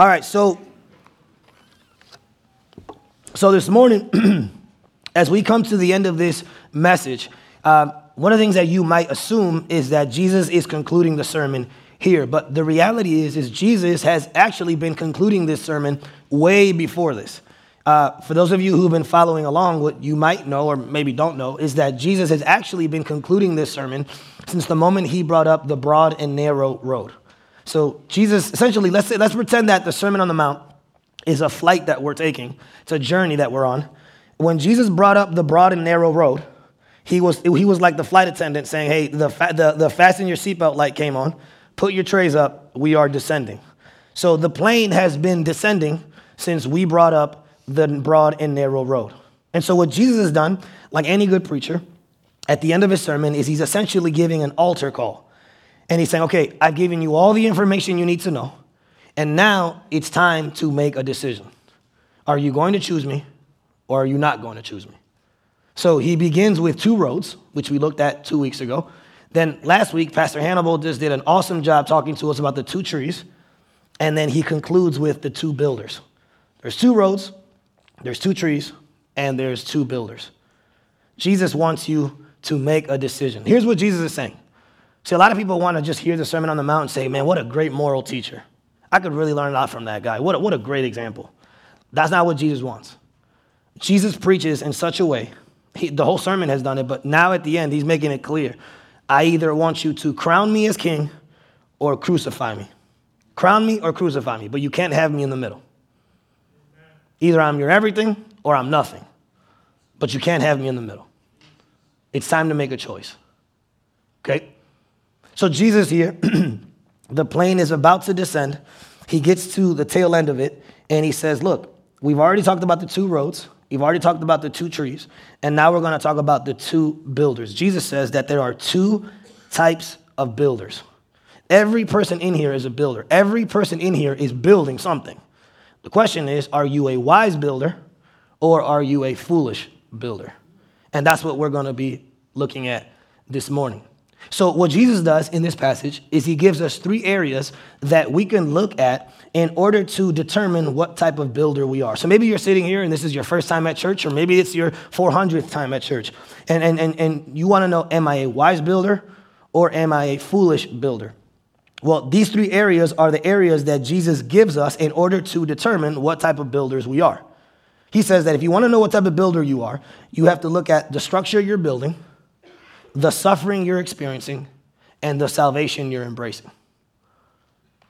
All right, so so this morning, as we come to the end of this message, um, one of the things that you might assume is that Jesus is concluding the sermon here, but the reality is, is Jesus has actually been concluding this sermon way before this. Uh, for those of you who've been following along, what you might know or maybe don't know is that Jesus has actually been concluding this sermon since the moment he brought up the broad and narrow road. So Jesus, essentially, let's say, let's pretend that the Sermon on the Mount is a flight that we're taking. It's a journey that we're on. When Jesus brought up the broad and narrow road, he was, he was like the flight attendant saying, Hey, the, fa- the, the fasten your seatbelt light came on. Put your trays up. We are descending. So the plane has been descending since we brought up the broad and narrow road. And so what Jesus has done, like any good preacher, at the end of his sermon, is he's essentially giving an altar call. And he's saying, Okay, I've given you all the information you need to know. And now it's time to make a decision. Are you going to choose me or are you not going to choose me? So he begins with two roads, which we looked at two weeks ago. Then last week, Pastor Hannibal just did an awesome job talking to us about the two trees. And then he concludes with the two builders. There's two roads, there's two trees, and there's two builders. Jesus wants you to make a decision. Here's what Jesus is saying. See, a lot of people want to just hear the Sermon on the Mount and say, man, what a great moral teacher. I could really learn a lot from that guy. What a, what a great example. That's not what Jesus wants. Jesus preaches in such a way, he, the whole sermon has done it, but now at the end, he's making it clear. I either want you to crown me as king or crucify me. Crown me or crucify me, but you can't have me in the middle. Either I'm your everything or I'm nothing, but you can't have me in the middle. It's time to make a choice. Okay? So Jesus here The plane is about to descend. He gets to the tail end of it and he says, Look, we've already talked about the two roads, we've already talked about the two trees, and now we're going to talk about the two builders. Jesus says that there are two types of builders. Every person in here is a builder, every person in here is building something. The question is, are you a wise builder or are you a foolish builder? And that's what we're going to be looking at this morning. So, what Jesus does in this passage is he gives us three areas that we can look at in order to determine what type of builder we are. So, maybe you're sitting here and this is your first time at church, or maybe it's your 400th time at church, and, and, and, and you want to know am I a wise builder or am I a foolish builder? Well, these three areas are the areas that Jesus gives us in order to determine what type of builders we are. He says that if you want to know what type of builder you are, you have to look at the structure you're building the suffering you're experiencing and the salvation you're embracing.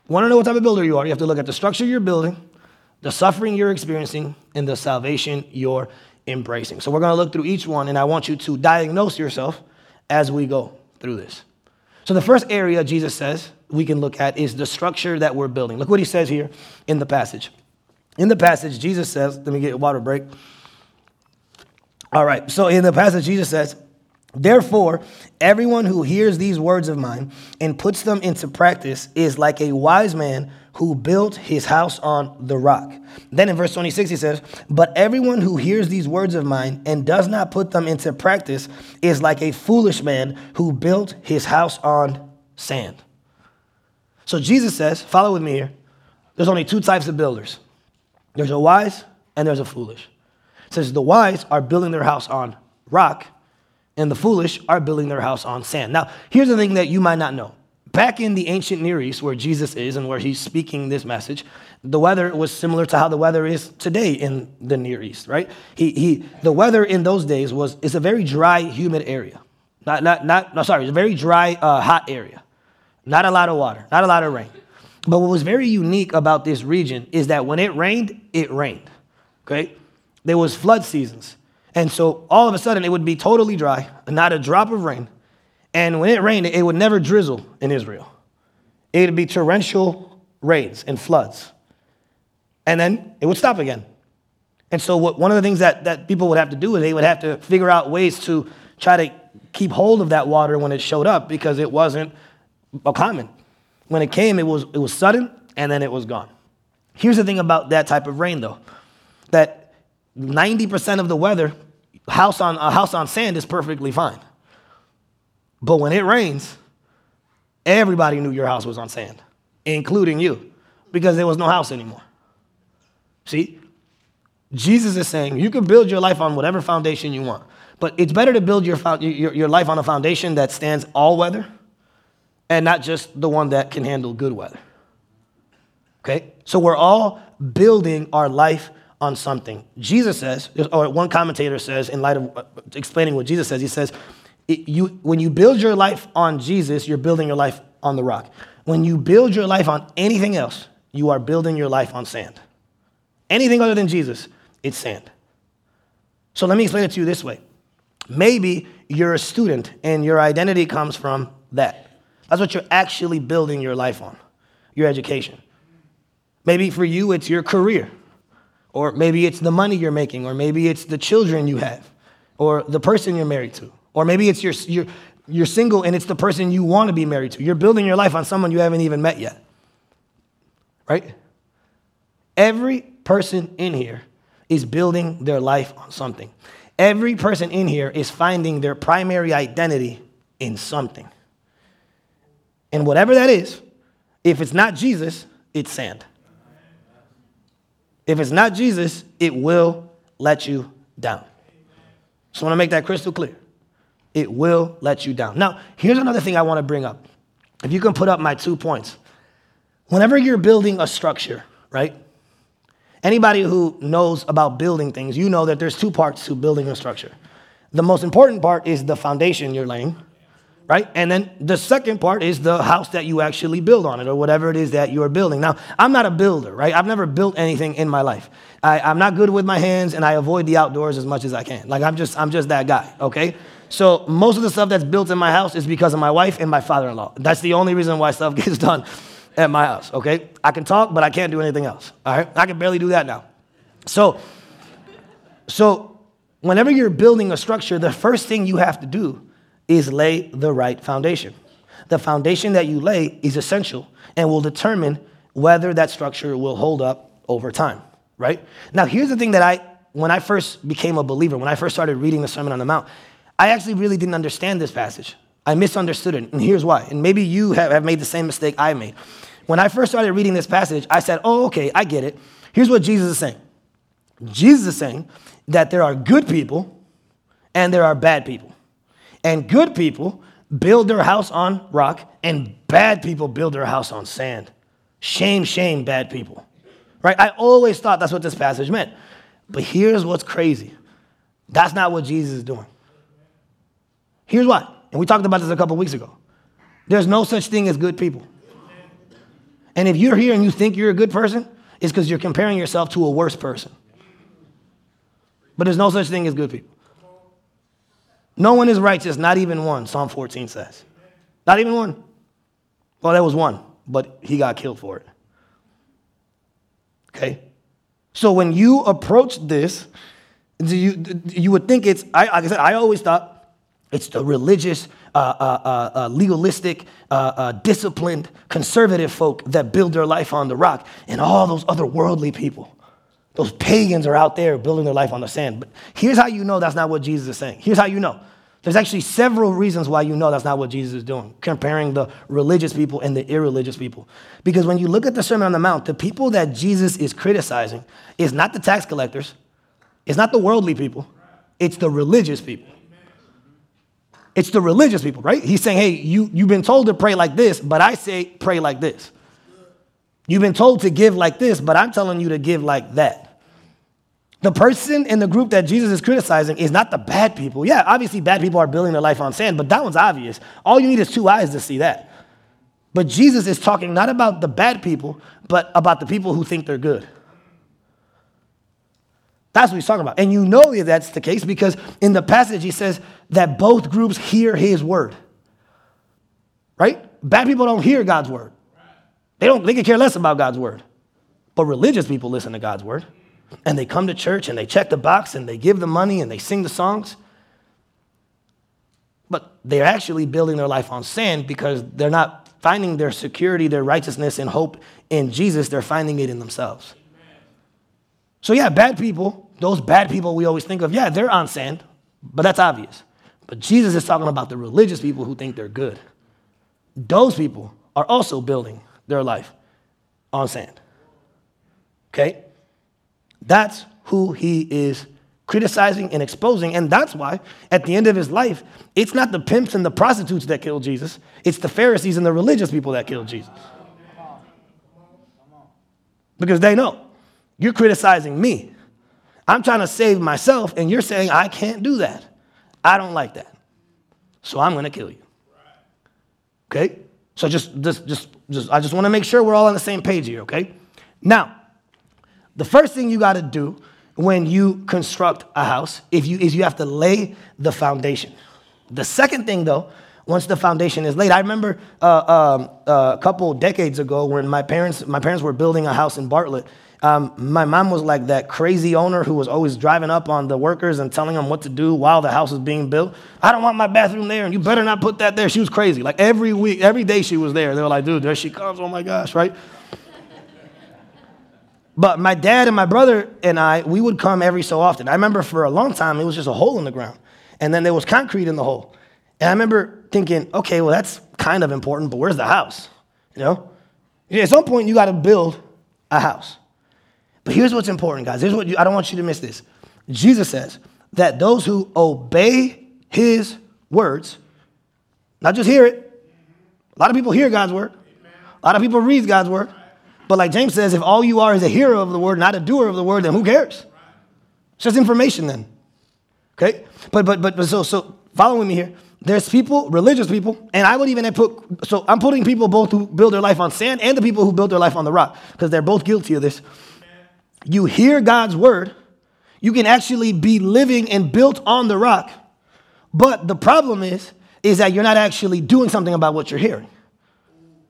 Want to know what type of builder you are? You have to look at the structure you're building, the suffering you're experiencing, and the salvation you're embracing. So we're going to look through each one, and I want you to diagnose yourself as we go through this. So the first area Jesus says we can look at is the structure that we're building. Look what he says here in the passage. In the passage, Jesus says, let me get a water break. All right, so in the passage, Jesus says, Therefore, everyone who hears these words of mine and puts them into practice is like a wise man who built his house on the rock. Then in verse 26, he says, But everyone who hears these words of mine and does not put them into practice is like a foolish man who built his house on sand. So Jesus says, Follow with me here. There's only two types of builders there's a wise and there's a foolish. It says, The wise are building their house on rock and the foolish are building their house on sand. Now, here's the thing that you might not know. Back in the ancient Near East, where Jesus is and where he's speaking this message, the weather was similar to how the weather is today in the Near East, right? He, he, the weather in those days was is a very dry, humid area. Not, not, not, no, sorry, it's a very dry, uh, hot area. Not a lot of water, not a lot of rain. But what was very unique about this region is that when it rained, it rained. Okay? There was flood seasons. And so all of a sudden it would be totally dry, not a drop of rain. And when it rained, it would never drizzle in Israel. It would be torrential rains and floods. And then it would stop again. And so what, one of the things that, that people would have to do is they would have to figure out ways to try to keep hold of that water when it showed up because it wasn't a common. When it came, it was, it was sudden and then it was gone. Here's the thing about that type of rain, though, that 90% of the weather, house on, a house on sand is perfectly fine. But when it rains, everybody knew your house was on sand, including you. because there was no house anymore. See? Jesus is saying you can build your life on whatever foundation you want, but it's better to build your, your, your life on a foundation that stands all weather and not just the one that can handle good weather. Okay? So we're all building our life on something. Jesus says, or one commentator says, in light of uh, explaining what Jesus says, he says, you, when you build your life on Jesus, you're building your life on the rock. When you build your life on anything else, you are building your life on sand. Anything other than Jesus, it's sand. So let me explain it to you this way. Maybe you're a student and your identity comes from that. That's what you're actually building your life on, your education. Maybe for you, it's your career, or maybe it's the money you're making, or maybe it's the children you have, or the person you're married to, or maybe it's your, you're, you're single and it's the person you want to be married to. You're building your life on someone you haven't even met yet. Right? Every person in here is building their life on something. Every person in here is finding their primary identity in something. And whatever that is, if it's not Jesus, it's sand. If it's not Jesus, it will let you down. So I want to make that crystal clear. It will let you down. Now, here's another thing I want to bring up. If you can put up my two points. Whenever you're building a structure, right? Anybody who knows about building things, you know that there's two parts to building a structure. The most important part is the foundation you're laying, right? And then the second part is the house that you actually build on it or whatever it is that you're building. Now, I'm not a builder, right? I've never built anything in my life. I, am not good with my hands and I avoid the outdoors as much as I can. Like I'm just, I'm just that guy, okay? So most of the stuff that's built in my house is because of my wife and my father-in-law. That's the only reason why stuff gets done at my house, okay? I can talk, but I can't do anything else, all right? I can barely do that now. So, so whenever you're building a structure, the first thing you have to do is lay the right foundation. The foundation that you lay is essential and will determine whether that structure will hold up over time, right? Now, here's the thing that I, when I first became a believer, when I first started reading the Sermon on the Mount, I actually really didn't understand this passage. I misunderstood it, and here's why. And maybe you have, made the same mistake I made. When I first started reading this passage, I said, oh, okay, I get it. Here's what Jesus is saying Jesus is saying that there are good people and there are bad people. And good people build their house on rock, and bad people build their house on sand. Shame, shame, bad people. Right? I always thought that's what this passage meant. But here's what's crazy that's not what Jesus is doing. Here's why. And we talked about this a couple weeks ago. There's no such thing as good people. And if you're here and you think you're a good person, it's because you're comparing yourself to a worse person. But there's no such thing as good people. No one is righteous, not even one, Psalm 14 says. Not even one. Well, there was one, but he got killed for it. Okay? So when you approach this, you, you would think it's, I, like I said, I always thought it's the religious, uh, uh, uh, uh legalistic, uh, uh, disciplined, conservative folk that build their life on the rock, and all those other worldly people. Those pagans are out there building their life on the sand. But here's how you know that's not what Jesus is saying. Here's how you know. There's actually several reasons why you know that's not what Jesus is doing, comparing the religious people and the irreligious people. Because when you look at the Sermon on the Mount, the people that Jesus is criticizing is not the tax collectors, it's not the worldly people, it's the religious people. It's the religious people, right? He's saying, hey, you, you've been told to pray like this, but I say pray like this. You've been told to give like this, but I'm telling you to give like that. The person in the group that Jesus is criticizing is not the bad people. Yeah, obviously, bad people are building their life on sand, but that one's obvious. All you need is two eyes to see that. But Jesus is talking not about the bad people, but about the people who think they're good. That's what he's talking about. And you know that that's the case because in the passage he says that both groups hear his word. Right? Bad people don't hear God's word. They don't they can care less about God's word. But religious people listen to God's word and they come to church and they check the box and they give the money and they sing the songs. But they're actually building their life on sand because they're not finding their security, their righteousness, and hope in Jesus. They're finding it in themselves. So, yeah, bad people, those bad people we always think of, yeah, they're on sand, but that's obvious. But Jesus is talking about the religious people who think they're good. Those people are also building their life on sand. Okay? That's who he is criticizing and exposing. And that's why, at the end of his life, it's not the pimps and the prostitutes that killed Jesus, it's the Pharisees and the religious people that killed Jesus. Because they know you're criticizing me. I'm trying to save myself, and you're saying I can't do that. I don't like that. So I'm going to kill you. Okay? So just, just, just, just I just want to make sure we're all on the same page here, okay? Now, the first thing you got to do when you construct a house if you, is you have to lay the foundation. The second thing, though, once the foundation is laid, I remember uh, um, uh, a couple decades ago when my parents, my parents were building a house in Bartlett. Um, my mom was like that crazy owner who was always driving up on the workers and telling them what to do while the house was being built. I don't want my bathroom there, and you better not put that there. She was crazy. Like every week, every day she was there. They were like, dude, there she comes. Oh my gosh, right? But my dad and my brother and I, we would come every so often. I remember for a long time, it was just a hole in the ground. And then there was concrete in the hole. And I remember thinking, okay, well, that's kind of important, but where's the house? You know? At some point, you got to build a house. But here's what's important, guys. Here's what you, I don't want you to miss this. Jesus says that those who obey his words, not just hear it, a lot of people hear God's word, a lot of people read God's word. But like James says, if all you are is a hearer of the word, not a doer of the word, then who cares? It's just information then. Okay? But but but, but so so following me here. There's people, religious people, and I would even put so I'm putting people both who build their life on sand and the people who build their life on the rock, because they're both guilty of this you hear God's word, you can actually be living and built on the rock. But the problem is, is that you're not actually doing something about what you're hearing.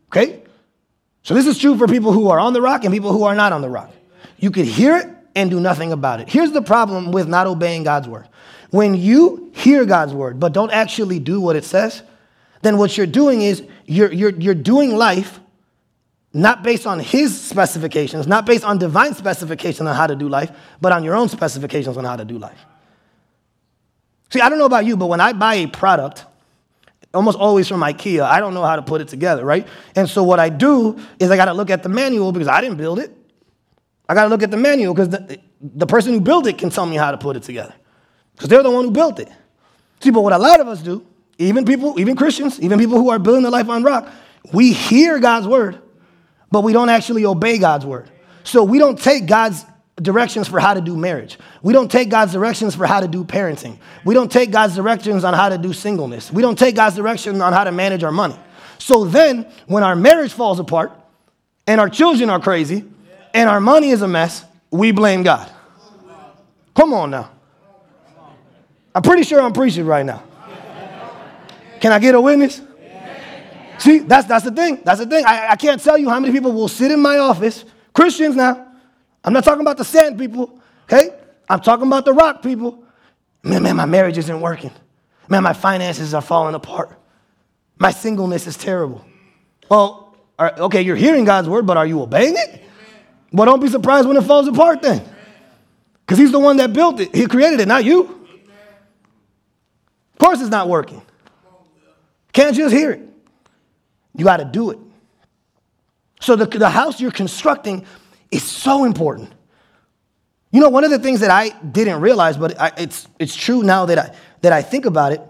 Okay? So this is true for people who are on the rock and people who are not on the rock. You could hear it and do nothing about it. Here's the problem with not obeying God's word. When you hear God's word but don't actually do what it says, then what you're doing is you're, you're, you're doing life not based on his specifications, not based on divine specifications on how to do life, but on your own specifications on how to do life. See, I don't know about you, but when I buy a product, almost always from IKEA, I don't know how to put it together, right? And so what I do is I got to look at the manual because I didn't build it. I got to look at the manual because the, the person who built it can tell me how to put it together because they're the one who built it. See, but what a lot of us do, even people, even Christians, even people who are building their life on rock, we hear God's word but we don't actually obey God's word. So we don't take God's directions for how to do marriage. We don't take God's directions for how to do parenting. We don't take God's directions on how to do singleness. We don't take God's direction on how to manage our money. So then, when our marriage falls apart and our children are crazy and our money is a mess, we blame God. Come on now. I'm pretty sure I'm preaching right now. Can I get a witness? See, that's, that's the thing. That's the thing. I, I can't tell you how many people will sit in my office, Christians now. I'm not talking about the sand people, okay? I'm talking about the rock people. Man, man, my marriage isn't working. Man, my finances are falling apart. My singleness is terrible. Well, are, okay, you're hearing God's word, but are you obeying it? Well, don't be surprised when it falls apart then. Because He's the one that built it, He created it, not you. Of course, it's not working. Can't you just hear it. You got to do it. So the, the house you're constructing is so important. You know, one of the things that I didn't realize, but I, it's, it's true now that I, that I think about it,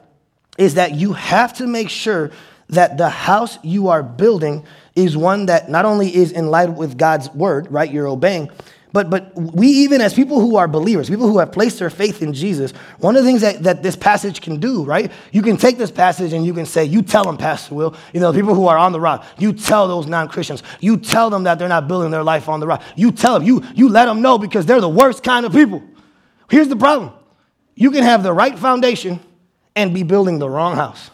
is that you have to make sure that the house you are building is one that not only is in line with God's word, right? You're obeying, but, but we, even as people who are believers, people who have placed their faith in Jesus, one of the things that, that this passage can do, right? You can take this passage and you can say, You tell them, Pastor Will, you know, people who are on the rock, you tell those non Christians, you tell them that they're not building their life on the rock. You tell them, you, you let them know because they're the worst kind of people. Here's the problem you can have the right foundation and be building the wrong house.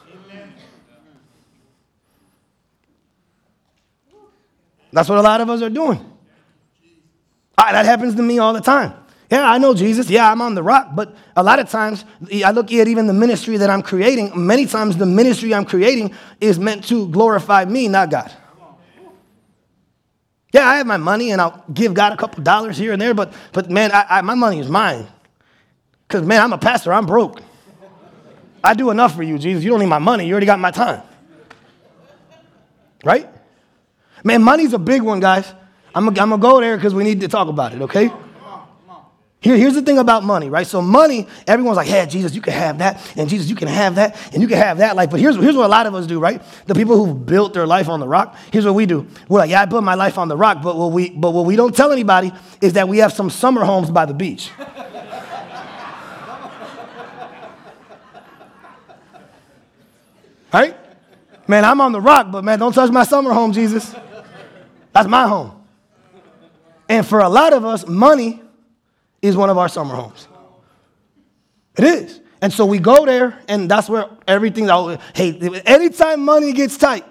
That's what a lot of us are doing. I, that happens to me all the time. Yeah, I know Jesus. Yeah, I'm on the rock. But a lot of times, I look at even the ministry that I'm creating. Many times, the ministry I'm creating is meant to glorify me, not God. Yeah, I have my money and I'll give God a couple dollars here and there, but, but man, I, I, my money is mine. Because, man, I'm a pastor, I'm broke. I do enough for you, Jesus. You don't need my money, you already got my time. Right? Man, money's a big one, guys. I'm going to go there because we need to talk about it, okay? Here, here's the thing about money, right? So money, everyone's like, yeah, Jesus, you can have that, and Jesus, you can have that, and you can have that. Like, but here's, here's what a lot of us do, right? The people who built their life on the rock, here's what we do. We're like, yeah, I built my life on the rock, but what we, but what we don't tell anybody is that we have some summer homes by the beach. right? Man, I'm on the rock, but man, don't touch my summer home, Jesus. That's my home. And for a lot of us, money is one of our summer homes. It is. And so we go there, and that's where everything's out. Hey, anytime money gets tight,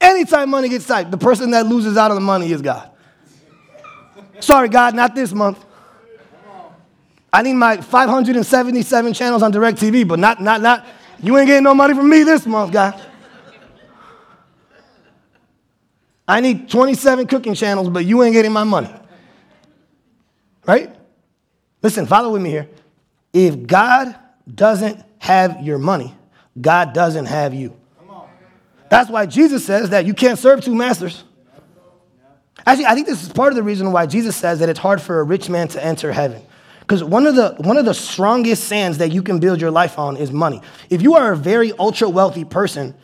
anytime money gets tight, the person that loses out on the money is God. Sorry, God, not this month. I need my 577 channels on DirecTV, but not, not, not, you ain't getting no money from me this month, God. I need 27 cooking channels, but you ain't getting my money. Right? Listen, follow with me here. If God doesn't have your money, God doesn't have you. That's why Jesus says that you can't serve two masters. Actually, I think this is part of the reason why Jesus says that it's hard for a rich man to enter heaven. Because one of the one of the strongest sands that you can build your life on is money. If you are a very ultra wealthy person,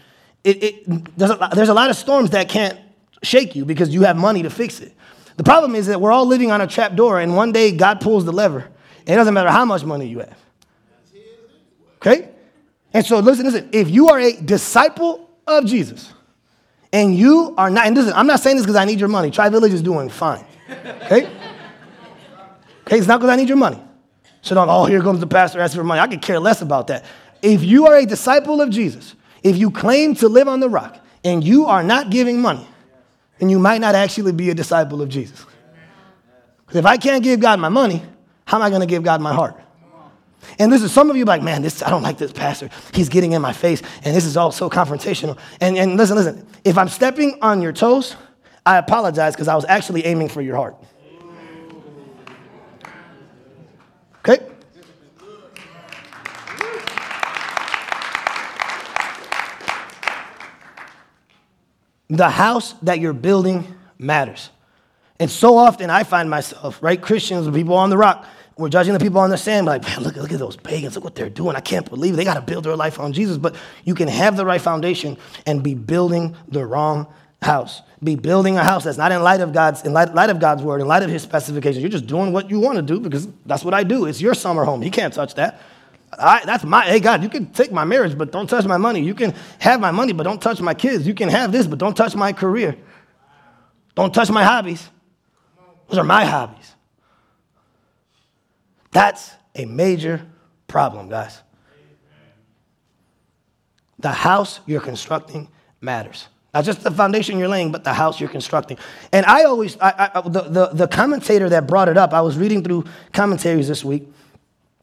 it, it, there's, a, there's a lot of storms that can't shake you because you have money to fix it. The problem is that we're all living on a trap door, and one day God pulls the lever. It doesn't matter how much money you have. Okay? And so listen, listen. If you are a disciple of Jesus, and you are not, and listen, I'm not saying this because I need your money. Tri Village is doing fine. Okay? Okay, it's not because I need your money. So don't, oh, here comes the pastor asking for money. I could care less about that. If you are a disciple of Jesus, if you claim to live on the rock, and you are not giving money, and you might not actually be a disciple of Jesus. Because if I can't give God my money, how am I going to give God my heart? And this is some of you like, man, this I don't like this pastor. He's getting in my face, and this is all so confrontational. And, and listen, listen, if I'm stepping on your toes, I apologize because I was actually aiming for your heart. Okay? The house that you're building matters. And so often I find myself, right, Christians, the people on the rock, we're judging the people on the sand, like, man, look, look at those pagans, look what they're doing. I can't believe it. they got to build their life on Jesus. But you can have the right foundation and be building the wrong house. Be building a house that's not in light of God's, in light, light of God's word, in light of his specifications. You're just doing what you want to do because that's what I do. It's your summer home. He can't touch that. I, that's my, hey, God, you can take my marriage, but don't touch my money. You can have my money, but don't touch my kids. You can have this, but don't touch my career. Don't touch my hobbies. Those are my hobbies. That's a major problem, guys. The house you're constructing matters. Not just the foundation you're laying, but the house you're constructing. And I always, I, I, the, the, the commentator that brought it up, I was reading through commentaries this week,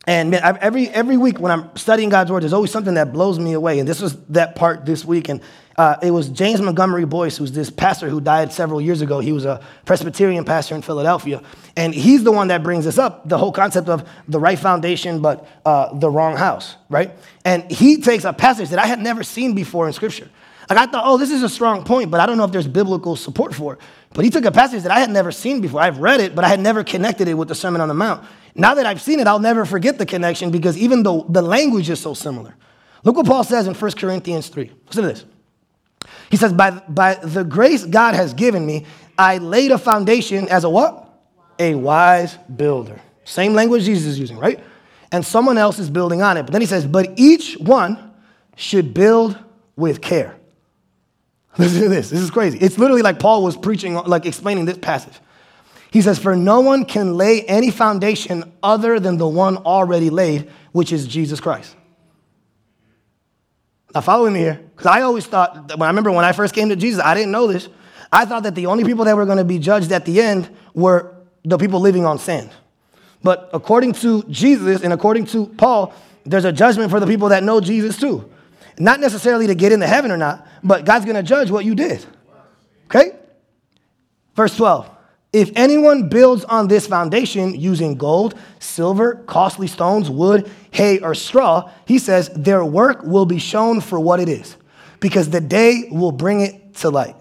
and man, every, every week when I'm studying God's word, there's always something that blows me away. And this was that part this week. And uh, it was James Montgomery Boice, who's this pastor who died several years ago. He was a Presbyterian pastor in Philadelphia. And he's the one that brings this up the whole concept of the right foundation, but uh, the wrong house, right? And he takes a passage that I had never seen before in Scripture. Like I thought, oh, this is a strong point, but I don't know if there's biblical support for it. But he took a passage that I had never seen before. I've read it, but I had never connected it with the Sermon on the Mount. Now that I've seen it, I'll never forget the connection because even though the language is so similar. Look what Paul says in 1 Corinthians 3. Listen to this. He says, by, by the grace God has given me, I laid a foundation as a what? A wise builder. Same language Jesus is using, right? And someone else is building on it. But then he says, but each one should build with care. Listen to this. This is crazy. It's literally like Paul was preaching, like explaining this passage. He says, For no one can lay any foundation other than the one already laid, which is Jesus Christ. Now, follow me here, because I always thought, when I remember when I first came to Jesus, I didn't know this. I thought that the only people that were going to be judged at the end were the people living on sand. But according to Jesus and according to Paul, there's a judgment for the people that know Jesus too. Not necessarily to get into heaven or not, but God's going to judge what you did. Okay? Verse 12. If anyone builds on this foundation using gold, silver, costly stones, wood, hay, or straw, he says their work will be shown for what it is, because the day will bring it to light.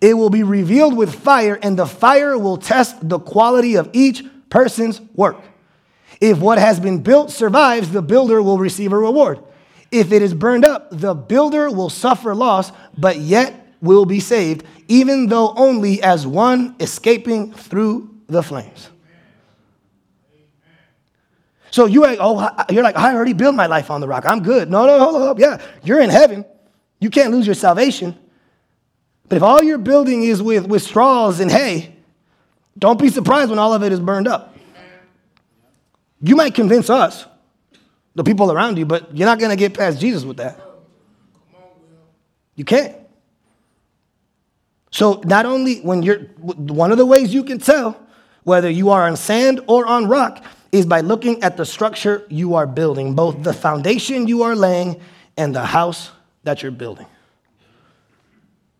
It will be revealed with fire, and the fire will test the quality of each person's work. If what has been built survives, the builder will receive a reward. If it is burned up, the builder will suffer loss, but yet will be saved, even though only as one escaping through the flames. So you like, oh, you're like, I already built my life on the rock. I'm good. No, no, hold up. Yeah, you're in heaven. You can't lose your salvation. But if all you're building is with, with straws and hay, don't be surprised when all of it is burned up. You might convince us, the people around you, but you're not going to get past Jesus with that. You can't. So, not only when you're, one of the ways you can tell whether you are on sand or on rock is by looking at the structure you are building, both the foundation you are laying and the house that you're building.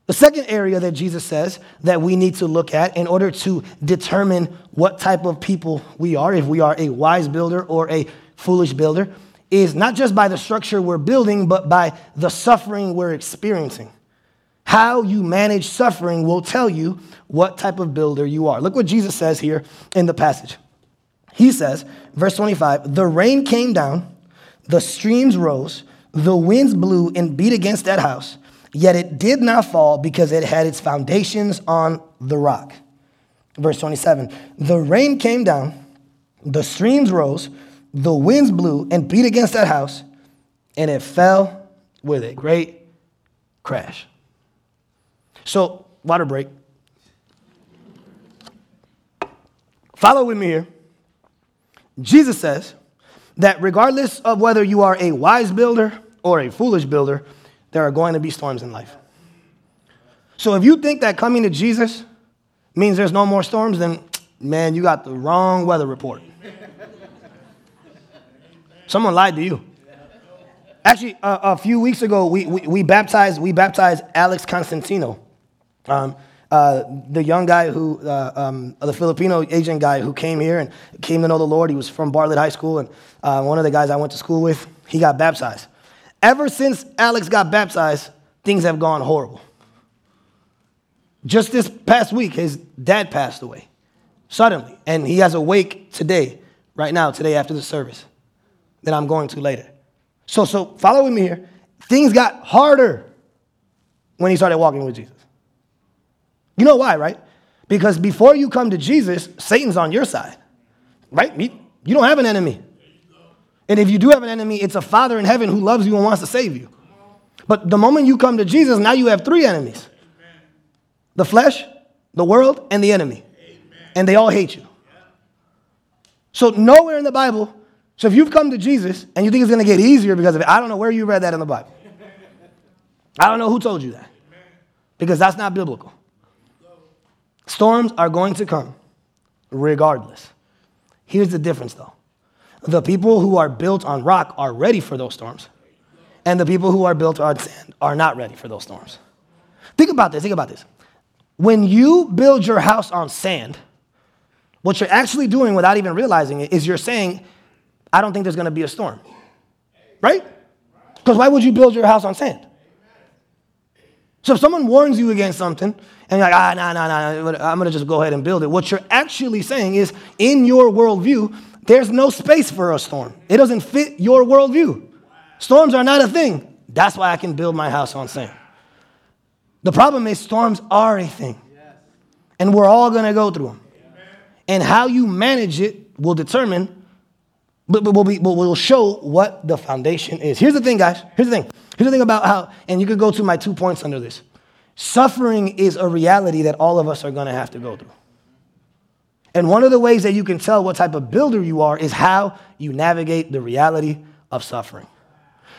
The second area that Jesus says that we need to look at in order to determine what type of people we are, if we are a wise builder or a foolish builder, is not just by the structure we're building, but by the suffering we're experiencing. How you manage suffering will tell you what type of builder you are. Look what Jesus says here in the passage. He says, verse 25, the rain came down, the streams rose, the winds blew and beat against that house, yet it did not fall because it had its foundations on the rock. Verse 27, the rain came down, the streams rose, the winds blew and beat against that house, and it fell with a great crash. So, water break. Follow with me here. Jesus says that regardless of whether you are a wise builder or a foolish builder, there are going to be storms in life. So if you think that coming to Jesus means there's no more storms, then man, you got the wrong weather report. Someone lied to you. Actually, a, a few weeks ago, we, we, we, baptized, we baptized Alex Constantino. Um, uh, the young guy who, uh, um, the Filipino Asian guy who came here and came to know the Lord. He was from Bartlett High School, and uh, one of the guys I went to school with, he got baptized. Ever since Alex got baptized, things have gone horrible. Just this past week, his dad passed away suddenly, and he has a wake today, right now, today after the service, that I'm going to later. So, so follow with me here. Things got harder when he started walking with Jesus. You know why, right? Because before you come to Jesus, Satan's on your side, right? You don't have an enemy. And if you do have an enemy, it's a Father in heaven who loves you and wants to save you. But the moment you come to Jesus, now you have three enemies the flesh, the world, and the enemy. And they all hate you. So, nowhere in the Bible, so if you've come to Jesus and you think it's going to get easier because of it, I don't know where you read that in the Bible. I don't know who told you that. Because that's not biblical. Storms are going to come regardless. Here's the difference though the people who are built on rock are ready for those storms, and the people who are built on sand are not ready for those storms. Think about this, think about this. When you build your house on sand, what you're actually doing without even realizing it is you're saying, I don't think there's gonna be a storm. Right? Because why would you build your house on sand? So if someone warns you against something, and you're like, ah, nah, nah, nah, I'm gonna just go ahead and build it. What you're actually saying is, in your worldview, there's no space for a storm. It doesn't fit your worldview. Storms are not a thing. That's why I can build my house on sand. The problem is, storms are a thing. And we're all gonna go through them. And how you manage it will determine, but will, be, will show what the foundation is. Here's the thing, guys. Here's the thing. Here's the thing about how, and you could go to my two points under this. Suffering is a reality that all of us are going to have to go through. And one of the ways that you can tell what type of builder you are is how you navigate the reality of suffering.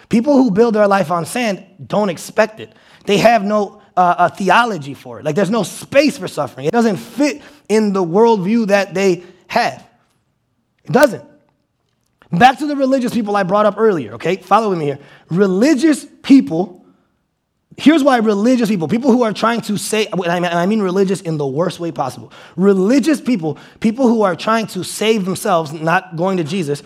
People who build their life on sand don't expect it. They have no uh, a theology for it. Like there's no space for suffering. It doesn't fit in the worldview that they have. It doesn't. Back to the religious people I brought up earlier, okay? Follow with me here. Religious people Here's why religious people, people who are trying to say, and I mean religious in the worst way possible, religious people, people who are trying to save themselves, not going to Jesus,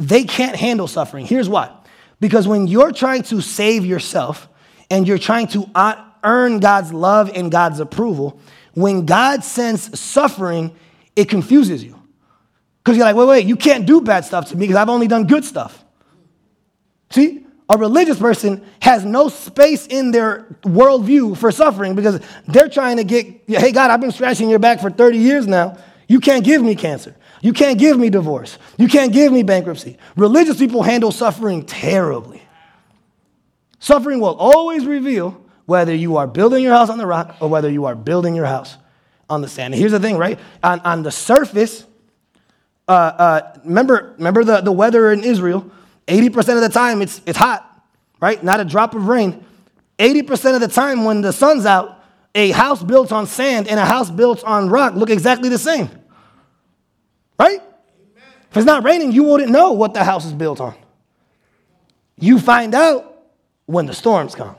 they can't handle suffering. Here's why. Because when you're trying to save yourself and you're trying to uh, earn God's love and God's approval. When God sends suffering, it confuses you. Because you're like, wait, wait, you can't do bad stuff to me because I've only done good stuff. See, a religious person has no space in their worldview for suffering because they're trying to get, hey, God, I've been scratching your back for 30 years now. You can't give me cancer. You can't give me divorce. You can't give me bankruptcy. Religious people handle suffering terribly. Suffering will always reveal whether you are building your house on the rock or whether you are building your house on the sand. And here's the thing, right? On, on the surface, uh, uh, remember, remember the, the weather in Israel? 80% of the time it's, it's hot, right? Not a drop of rain. 80% of the time when the sun's out, a house built on sand and a house built on rock look exactly the same. Right? Amen. If it's not raining, you wouldn't know what the house is built on. You find out when the storms come.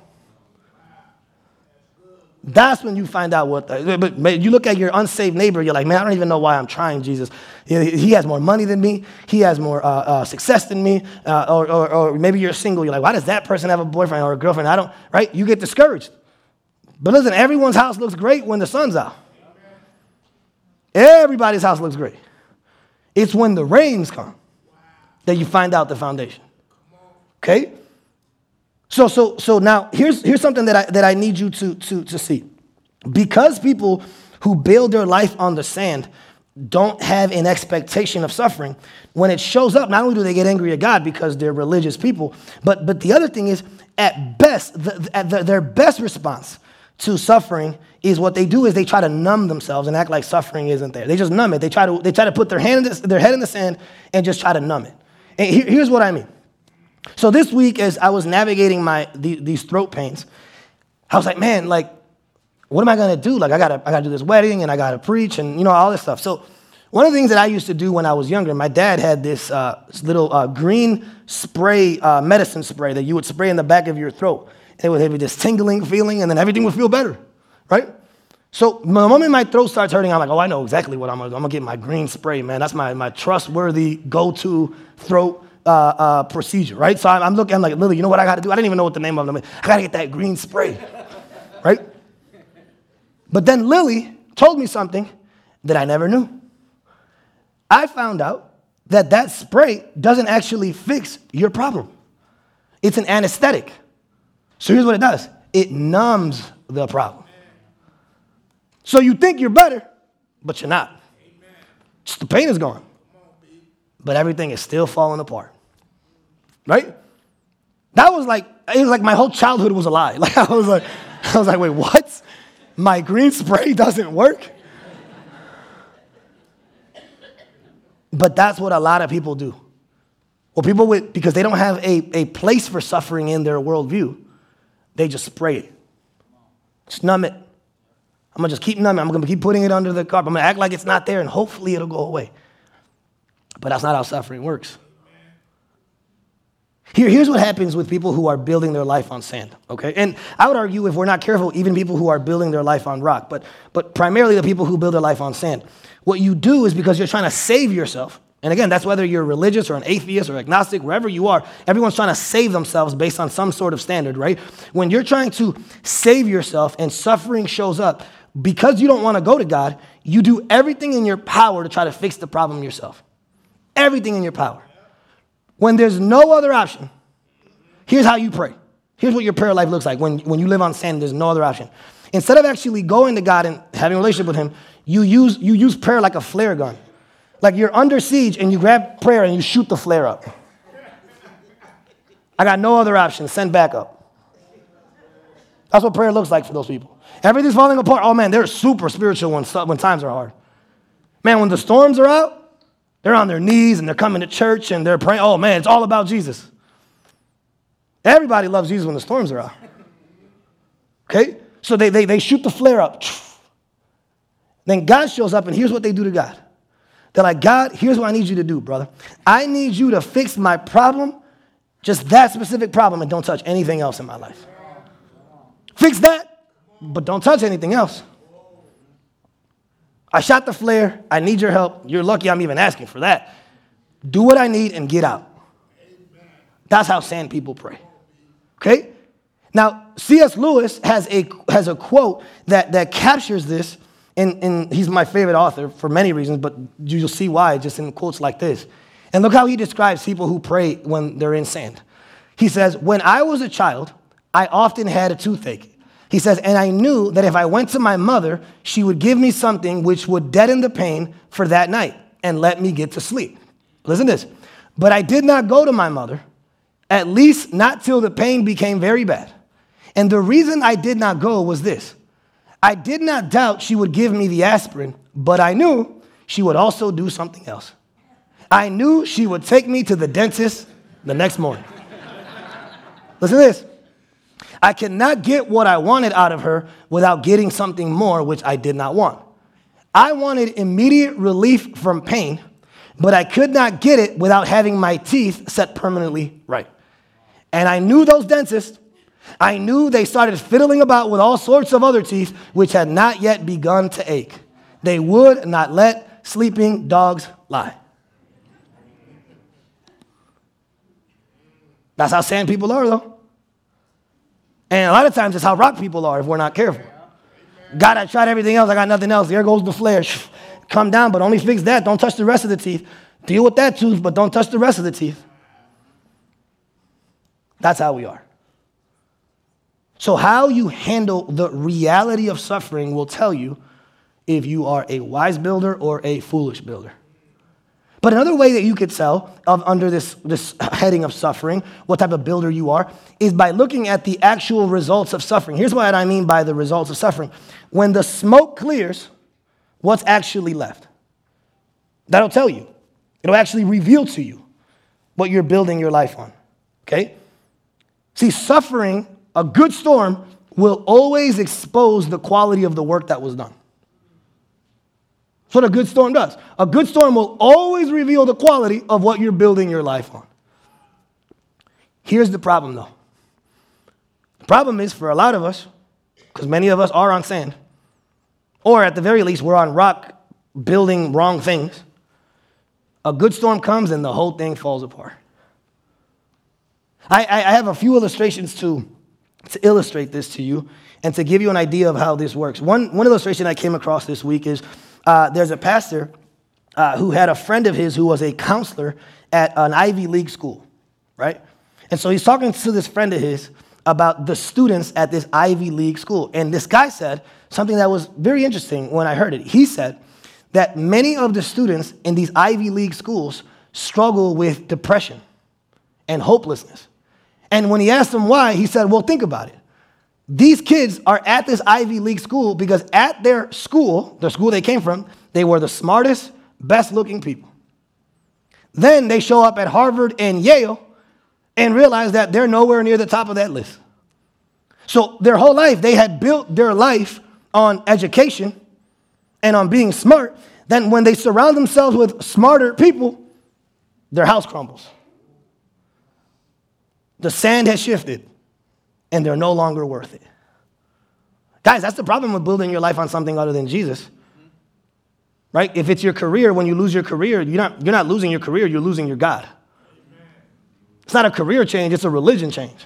That's when you find out what. But you look at your unsaved neighbor, you're like, man, I don't even know why I'm trying Jesus. He has more money than me. He has more uh, uh, success than me. Uh, or, or, or, maybe you're single. You're like, why does that person have a boyfriend or a girlfriend? I don't. Right? You get discouraged. But listen, everyone's house looks great when the sun's out. Everybody's house looks great. It's when the rains come that you find out the foundation. Okay? So, so, so now here's, here's something that I, that I need you to, to, to see. Because people who build their life on the sand don't have an expectation of suffering, when it shows up, not only do they get angry at God because they're religious people, but, but the other thing is, at best, the, at the, their best response to suffering is what they do is they try to numb themselves and act like suffering isn't there. They just numb it. They try to, they try to put their, hand in the, their head in the sand and just try to numb it. And here, here's what I mean. So this week, as I was navigating my the, these throat pains, I was like, man, like, what am I gonna do? Like, I gotta, I gotta do this wedding and I gotta preach and you know all this stuff. So one of the things that I used to do when I was younger, my dad had this, uh, little uh, green spray, uh, medicine spray that you would spray in the back of your throat. It would have this tingling feeling, and then everything would feel better, right? So the moment my throat starts hurting, I'm like, oh, I know exactly what I'm gonna do. I'm gonna get my green spray, man. That's my, my trustworthy go-to throat uh, uh, procedure, right? So I'm, I'm, looking, I'm like, Lily, you know what I gotta do? I didn't even know what the name of them is. I gotta get that green spray, right? But then Lily told me something that I never knew. I found out that that spray doesn't actually fix your problem. It's an anesthetic. So here's what it does it numbs the problem. So you think you're better, but you're not. Just the pain is gone. But everything is still falling apart. Right? That was like, it was like my whole childhood was a lie. Like I was like, I was like, wait, what? My green spray doesn't work? But that's what a lot of people do. Well, people with, because they don't have a, a place for suffering in their worldview, they just spray it. Just numb it. I'm gonna just keep numbing. I'm gonna keep putting it under the carpet. I'm gonna act like it's not there and hopefully it'll go away. But that's not how suffering works. Here, here's what happens with people who are building their life on sand, okay? And I would argue, if we're not careful, even people who are building their life on rock, but, but primarily the people who build their life on sand. What you do is because you're trying to save yourself, and again, that's whether you're religious or an atheist or agnostic, wherever you are, everyone's trying to save themselves based on some sort of standard, right? When you're trying to save yourself and suffering shows up, because you don't want to go to God, you do everything in your power to try to fix the problem yourself. Everything in your power. When there's no other option, here's how you pray. Here's what your prayer life looks like when, when you live on sand, there's no other option. Instead of actually going to God and having a relationship with Him, you use, you use prayer like a flare gun. Like you're under siege and you grab prayer and you shoot the flare up. I got no other option. Send back up. That's what prayer looks like for those people. Everything's falling apart. Oh man, they're super spiritual when, when times are hard. Man, when the storms are out, they're on their knees and they're coming to church and they're praying. Oh man, it's all about Jesus. Everybody loves Jesus when the storms are out. Okay? So they, they, they shoot the flare up. Then God shows up and here's what they do to God. They're like, God, here's what I need you to do, brother. I need you to fix my problem, just that specific problem, and don't touch anything else in my life. Fix that, but don't touch anything else. I shot the flare. I need your help. You're lucky I'm even asking for that. Do what I need and get out. That's how sand people pray. Okay? Now, C.S. Lewis has a, has a quote that, that captures this, and, and he's my favorite author for many reasons, but you'll see why just in quotes like this. And look how he describes people who pray when they're in sand. He says, When I was a child, I often had a toothache. He says, and I knew that if I went to my mother, she would give me something which would deaden the pain for that night and let me get to sleep. Listen to this. But I did not go to my mother, at least not till the pain became very bad. And the reason I did not go was this I did not doubt she would give me the aspirin, but I knew she would also do something else. I knew she would take me to the dentist the next morning. Listen to this. I cannot get what I wanted out of her without getting something more, which I did not want. I wanted immediate relief from pain, but I could not get it without having my teeth set permanently right. And I knew those dentists. I knew they started fiddling about with all sorts of other teeth which had not yet begun to ache. They would not let sleeping dogs lie. That's how sand people are, though. And a lot of times it's how rock people are if we're not careful. God, I tried everything else. I got nothing else. There goes the flare. Come down, but only fix that. Don't touch the rest of the teeth. Deal with that tooth, but don't touch the rest of the teeth. That's how we are. So, how you handle the reality of suffering will tell you if you are a wise builder or a foolish builder. But another way that you could tell of under this, this heading of suffering, what type of builder you are, is by looking at the actual results of suffering. Here's what I mean by the results of suffering. When the smoke clears, what's actually left? That'll tell you. It'll actually reveal to you what you're building your life on. Okay? See, suffering, a good storm, will always expose the quality of the work that was done. That's what a good storm does. A good storm will always reveal the quality of what you're building your life on. Here's the problem, though. The problem is for a lot of us, because many of us are on sand, or at the very least, we're on rock building wrong things. A good storm comes and the whole thing falls apart. I, I have a few illustrations to, to illustrate this to you and to give you an idea of how this works. One, one illustration I came across this week is uh, there's a pastor uh, who had a friend of his who was a counselor at an Ivy League school, right? And so he's talking to this friend of his about the students at this Ivy League school. And this guy said something that was very interesting when I heard it. He said that many of the students in these Ivy League schools struggle with depression and hopelessness. And when he asked them why, he said, Well, think about it. These kids are at this Ivy League school because at their school, the school they came from, they were the smartest, best looking people. Then they show up at Harvard and Yale and realize that they're nowhere near the top of that list. So their whole life, they had built their life on education and on being smart. Then when they surround themselves with smarter people, their house crumbles. The sand has shifted and they're no longer worth it. Guys, that's the problem with building your life on something other than Jesus. Right? If it's your career, when you lose your career, you're not, you're not losing your career, you're losing your God. It's not a career change, it's a religion change.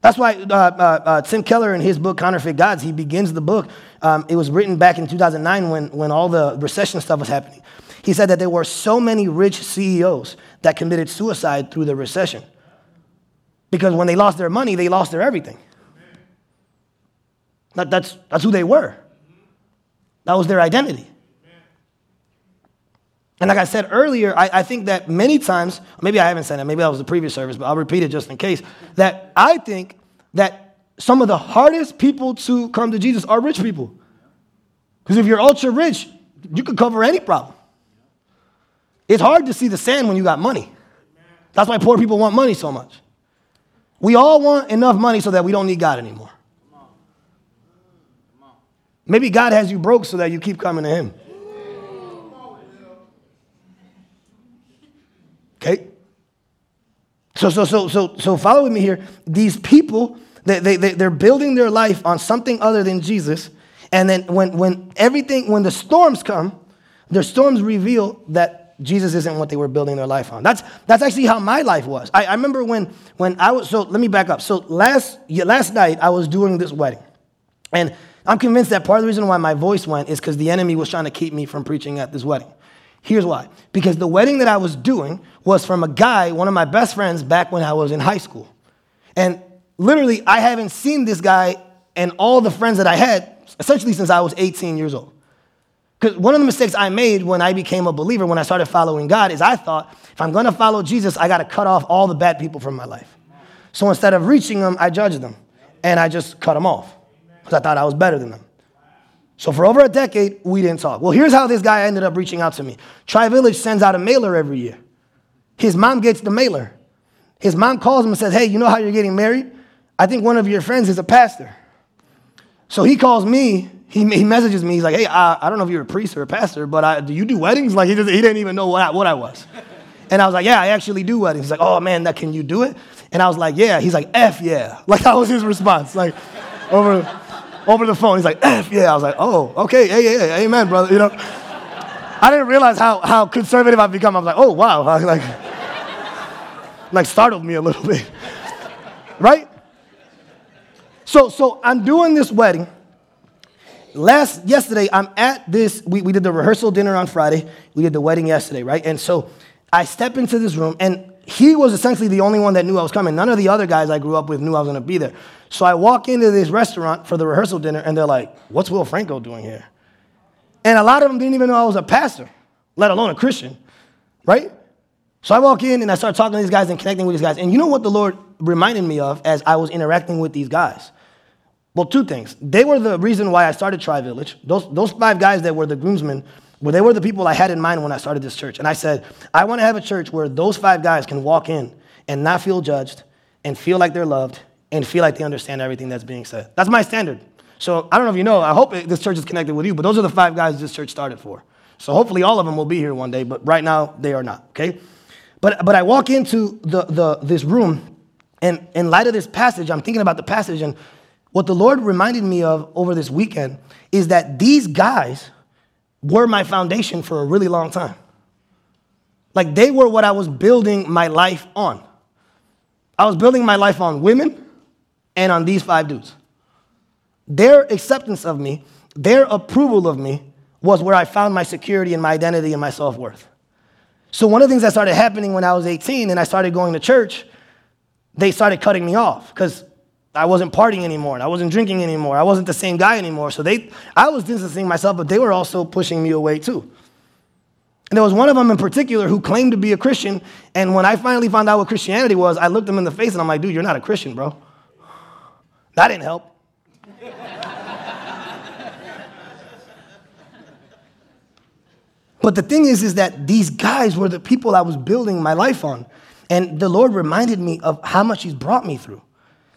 That's why uh, uh, uh, Tim Keller, in his book Counterfeit Gods, he begins the book. Um, it was written back in 2009 when, when all the recession stuff was happening. He said that there were so many rich CEOs that committed suicide through the recession. Because when they lost their money, they lost their everything. That, that's, that's who they were, that was their identity. And like I said earlier, I, I, think that many times, maybe I haven't said it, maybe that was the previous service, but I'll repeat it just in case, that I think that some of the hardest people to come to Jesus are rich people. Because if you're ultra rich, you can cover any problem. It's hard to see the sand when you got money. That's why poor people want money so much. We all want enough money so that we don't need God anymore. Maybe God has you broke so that you keep coming to Him. Okay? So, so, so, so, so follow with me here. These people, they, they, they, they're building their life on something other than Jesus. And then when, when everything, when the storms come, the storms reveal that Jesus isn't what they were building their life on. That's, that's actually how my life was. I, I remember when, when I was, so let me back up. So last, last night, I was doing this wedding. And I'm convinced that part of the reason why my voice went is because the enemy was trying to keep me from preaching at this wedding. Here's why. Because the wedding that I was doing was from a guy, one of my best friends, back when I was in high school. And literally, I haven't seen this guy and all the friends that I had essentially since I was 18 years old. Because one of the mistakes I made when I became a believer, when I started following God, is I thought if I'm going to follow Jesus, I got to cut off all the bad people from my life. So instead of reaching them, I judged them and I just cut them off because I thought I was better than them. So for over a decade, we didn't talk. Well, here's how this guy ended up reaching out to me. Tri Village sends out a mailer every year. His mom gets the mailer. His mom calls him and says, Hey, you know how you're getting married? I think one of your friends is a pastor. So he calls me he, he messages me. He's like, hey, I, I don't know if you're a priest or a pastor, but I, do you do weddings? Like, he, just, he didn't even know what I, what I was. And I was like, yeah, I actually do weddings. He's like, oh, man, that, can you do it? And I was like, yeah. He's like, F yeah. Like, that was his response. Like, over, over the phone. He's like, F yeah. I was like, oh, okay, hey, yeah, hey, amen, brother. You know, I didn't realize how, how conservative I've become. I was like, oh, wow. Like, like startled me a little bit. right? So, so I'm doing this wedding. Last yesterday i'm at this we, we did the rehearsal dinner on friday. We did the wedding yesterday right? And so i step into this room and he was essentially the only one that knew i was coming. None of the other guys i grew up with knew i was going to be there. So i walk into this restaurant for the rehearsal dinner and they're like what's will franco doing here? And a lot of them didn't even know i was a pastor let alone a christian right? So i walk in and i start talking to these guys and connecting with these guys. And you know what the lord reminded me of as i was interacting with these guys well, two things. They were the reason why I started Tri Village. Those, those five guys that were the groomsmen, well, they were the people I had in mind when I started this church. And I said, I want to have a church where those five guys can walk in and not feel judged and feel like they're loved and feel like they understand everything that's being said. That's my standard. So I don't know if you know, I hope this church is connected with you, but those are the five guys this church started for. So hopefully all of them will be here one day, but right now they are not, okay? But, but I walk into the, the, this room, and in light of this passage, I'm thinking about the passage, and what the Lord reminded me of over this weekend is that these guys were my foundation for a really long time. Like they were what I was building my life on. I was building my life on women and on these five dudes. Their acceptance of me, their approval of me, was where I found my security and my identity and my self worth. So, one of the things that started happening when I was 18 and I started going to church, they started cutting me off because I wasn't partying anymore I wasn't drinking anymore. I wasn't the same guy anymore. So they, I was distancing myself, but they were also pushing me away too. And there was one of them in particular who claimed to be a Christian. And when I finally found out what Christianity was, I looked him in the face and I'm like, dude, you're not a Christian, bro. That didn't help. but the thing is, is that these guys were the people I was building my life on. And the Lord reminded me of how much He's brought me through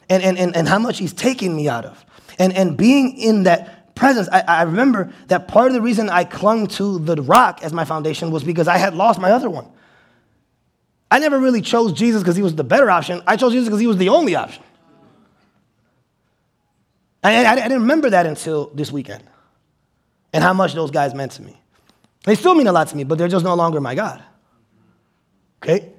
and, and, and, and how much he's taking me out of. And, and being in that presence, I, I remember that part of the reason I clung to the rock as my foundation was because I had lost my other one. I never really chose Jesus because he was the better option. I chose Jesus because he was the only option. I, I, didn't remember that until this weekend and how much those guys meant to me. They still mean a lot to me, but they're just no longer my God. Okay?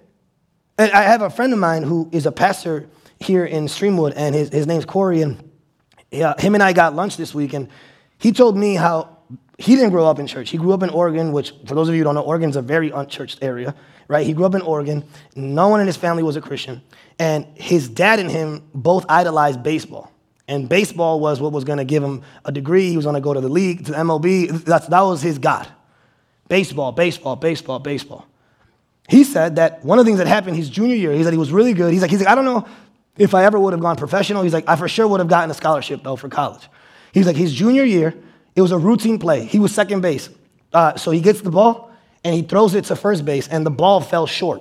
And I have a friend of mine who is a pastor here in Streamwood, and his, his name's Corey, and him and I got lunch this week, and he told me how he didn't grow up in church. He grew up in Oregon, which, for those of you who don't know, Oregon's a very unchurched area, right? He grew up in Oregon. No one in his family was a Christian. And his dad and him both idolized baseball. And baseball was what was going to give him a degree. He was going to go to the league, to the MLB. That's, that was his God. Baseball, baseball, baseball, baseball. He said that one of the things that happened his junior year, he said he was really good. He's like, he's like I don't know if I ever would have gone professional, he's like, I for sure would have gotten a scholarship though for college. He's like, his junior year, it was a routine play. He was second base. Uh, so he gets the ball and he throws it to first base, and the ball fell short.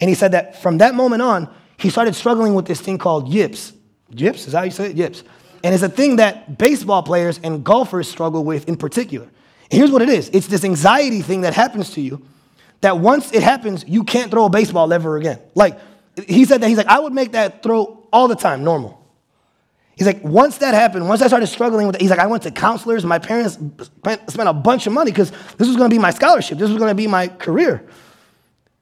And he said that from that moment on, he started struggling with this thing called yips. Yips, is that how you say it? Yips. And it's a thing that baseball players and golfers struggle with in particular. And here's what it is it's this anxiety thing that happens to you that once it happens, you can't throw a baseball ever again. Like, he said that he's like, I would make that throw all the time, normal. He's like, once that happened, once I started struggling with it, he's like, I went to counselors. My parents spent a bunch of money because this was going to be my scholarship. This was going to be my career.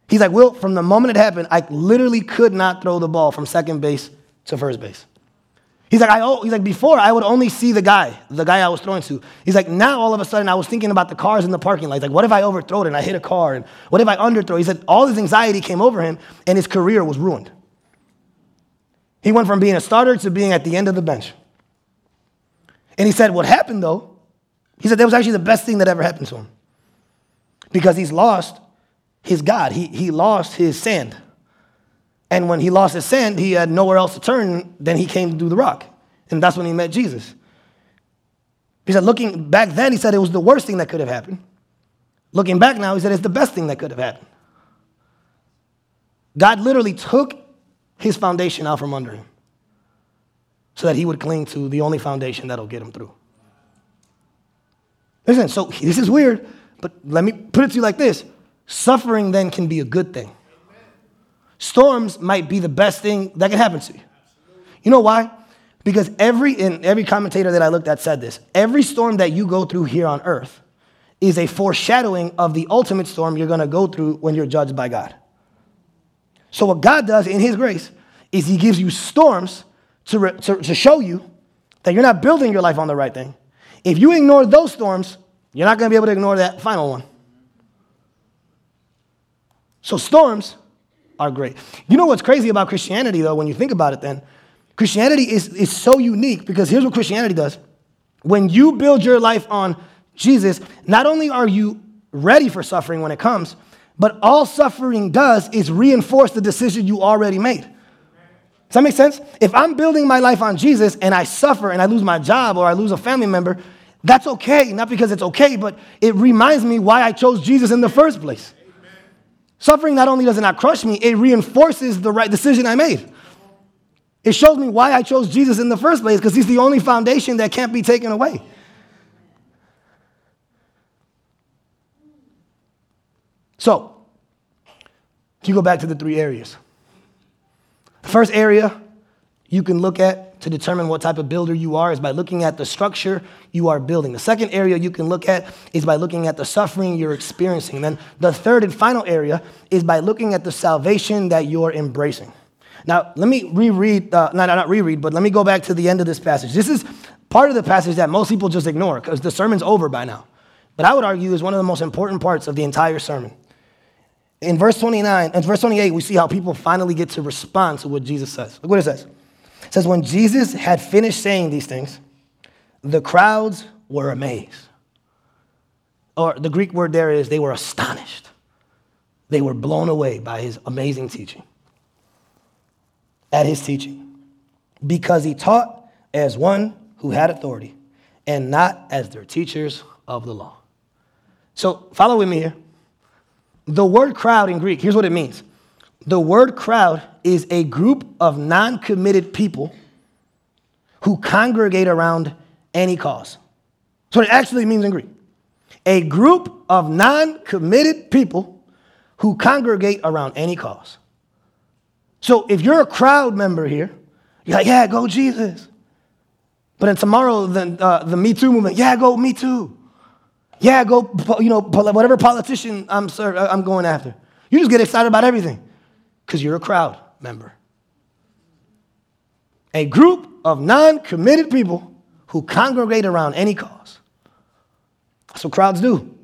He's like, Will, from the moment it happened, I literally could not throw the ball from second base to first base. He's like, I, oh, he's like, before I would only see the guy, the guy I was throwing to. He's like, now all of a sudden I was thinking about the cars in the parking lot. Like, what if I overthrow it and I hit a car? And what if I underthrow? He said all this anxiety came over him and his career was ruined. He went from being a starter to being at the end of the bench. And he said, what happened though, he said that was actually the best thing that ever happened to him. Because he's lost his God, he, he lost his sand. And when he lost his sand, he had nowhere else to turn, then he came to do the rock. And that's when he met Jesus. He said, looking back then, he said it was the worst thing that could have happened. Looking back now, he said it's the best thing that could have happened. God literally took his foundation out from under him so that he would cling to the only foundation that'll get him through. Listen, so this is weird, but let me put it to you like this suffering then can be a good thing. Storms might be the best thing that can happen to you. You know why? Because every and every commentator that I looked at said this. Every storm that you go through here on earth is a foreshadowing of the ultimate storm you're going to go through when you're judged by God. So what God does in his grace is he gives you storms to, re, to, to show you that you're not building your life on the right thing. If you ignore those storms, you're not going to be able to ignore that final one. So storms are great. You know what's crazy about Christianity, though, when you think about it, then? Christianity is, is so unique because here's what Christianity does. When you build your life on Jesus, not only are you ready for suffering when it comes, but all suffering does is reinforce the decision you already made. Does that make sense? If I'm building my life on Jesus and I suffer and I lose my job or I lose a family member, that's okay. Not because it's okay, but it reminds me why I chose Jesus in the first place. Suffering not only does it not crush me, it reinforces the right decision I made. It shows me why I chose Jesus in the first place because he's the only foundation that can't be taken away. So, you go back to the three areas, the first area you can look at to determine what type of builder you are is by looking at the structure you are building. The second area you can look at is by looking at the suffering you're experiencing. Then the third and final area is by looking at the salvation that you're embracing. Now, let me reread, uh, not, not reread, but let me go back to the end of this passage. This is part of the passage that most people just ignore because the sermon's over by now. But I would argue is one of the most important parts of the entire sermon. In verse 29, in verse 28, we see how people finally get to respond to what Jesus says. Look what it says. It says, When Jesus had finished saying these things, the crowds were amazed. Or the Greek word there is they were astonished. They were blown away by his amazing teaching. At his teaching. Because he taught as one who had authority and not as their teachers of the law. So follow with me here. The word crowd in Greek, here's what it means the word crowd is a group of non committed people who congregate around any cause. What it actually means in Greek. A group of non committed people who congregate around any cause. So if you're a crowd member here, you're like, yeah, go Jesus. But then tomorrow, the, uh, the Me Too movement, yeah, go Me Too. Yeah, go, you know, whatever politician I'm, I'm going after. You just get excited about everything because you're a crowd member. A group of non committed people who congregate around any cause. That's what crowds do.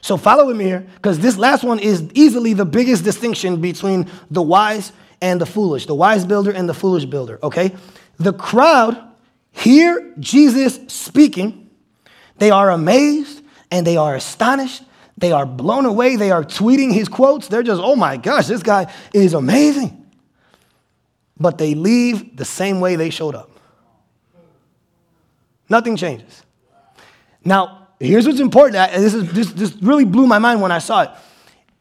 So follow with me here, because this last one is easily the biggest distinction between the wise and the foolish, the wise builder and the foolish builder, okay? The crowd hear Jesus speaking, they are amazed and they are astonished they are blown away. They are tweeting his quotes. They're just, oh my gosh, this guy is amazing. But they leave the same way they showed up. Nothing changes. Now, here's what's important. This, is, this, this really blew my mind when I saw it.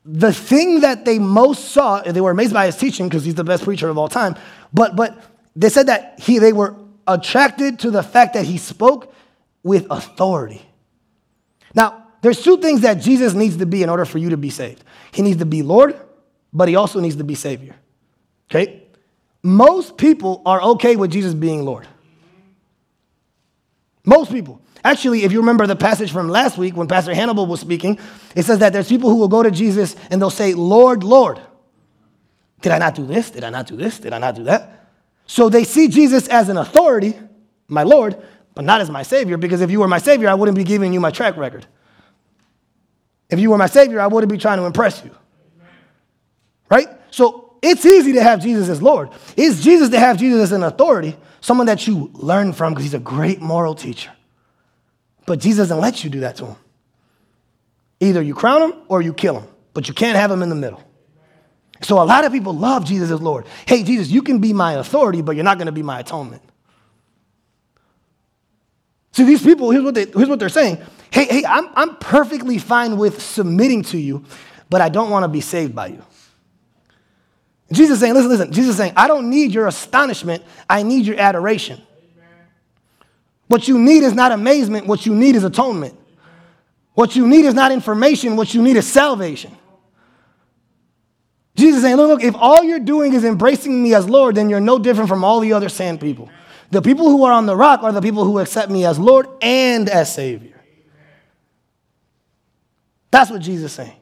The thing that they most saw, they were amazed by his teaching because he's the best preacher of all time, but, but they said that he, they were attracted to the fact that he spoke with authority. Now, there's two things that Jesus needs to be in order for you to be saved. He needs to be Lord, but he also needs to be Savior. Okay? Most people are okay with Jesus being Lord. Most people. Actually, if you remember the passage from last week when Pastor Hannibal was speaking, it says that there's people who will go to Jesus and they'll say, Lord, Lord. Did I not do this? Did I not do this? Did I not do that? So they see Jesus as an authority, my Lord, but not as my Savior, because if you were my Savior, I wouldn't be giving you my track record. If you were my Savior, I wouldn't be trying to impress you. Right? So it's easy to have Jesus as Lord. It's Jesus to have Jesus as an authority, someone that you learn from because he's a great moral teacher. But Jesus doesn't let you do that to him. Either you crown him or you kill him, but you can't have him in the middle. So a lot of people love Jesus as Lord. Hey, Jesus, you can be my authority, but you're not going to be my atonement. See, these people, here's what, they, here's what they're saying. Hey, hey, I'm, I'm perfectly fine with submitting to you, but I don't want to be saved by you. Jesus is saying, listen, listen, Jesus is saying, I don't need your astonishment, I need your adoration. What you need is not amazement, what you need is atonement. What you need is not information, what you need is salvation. Jesus is saying, look, look, if all you're doing is embracing me as Lord, then you're no different from all the other sand people. The people who are on the rock are the people who accept me as Lord and as Savior. That's what Jesus is saying.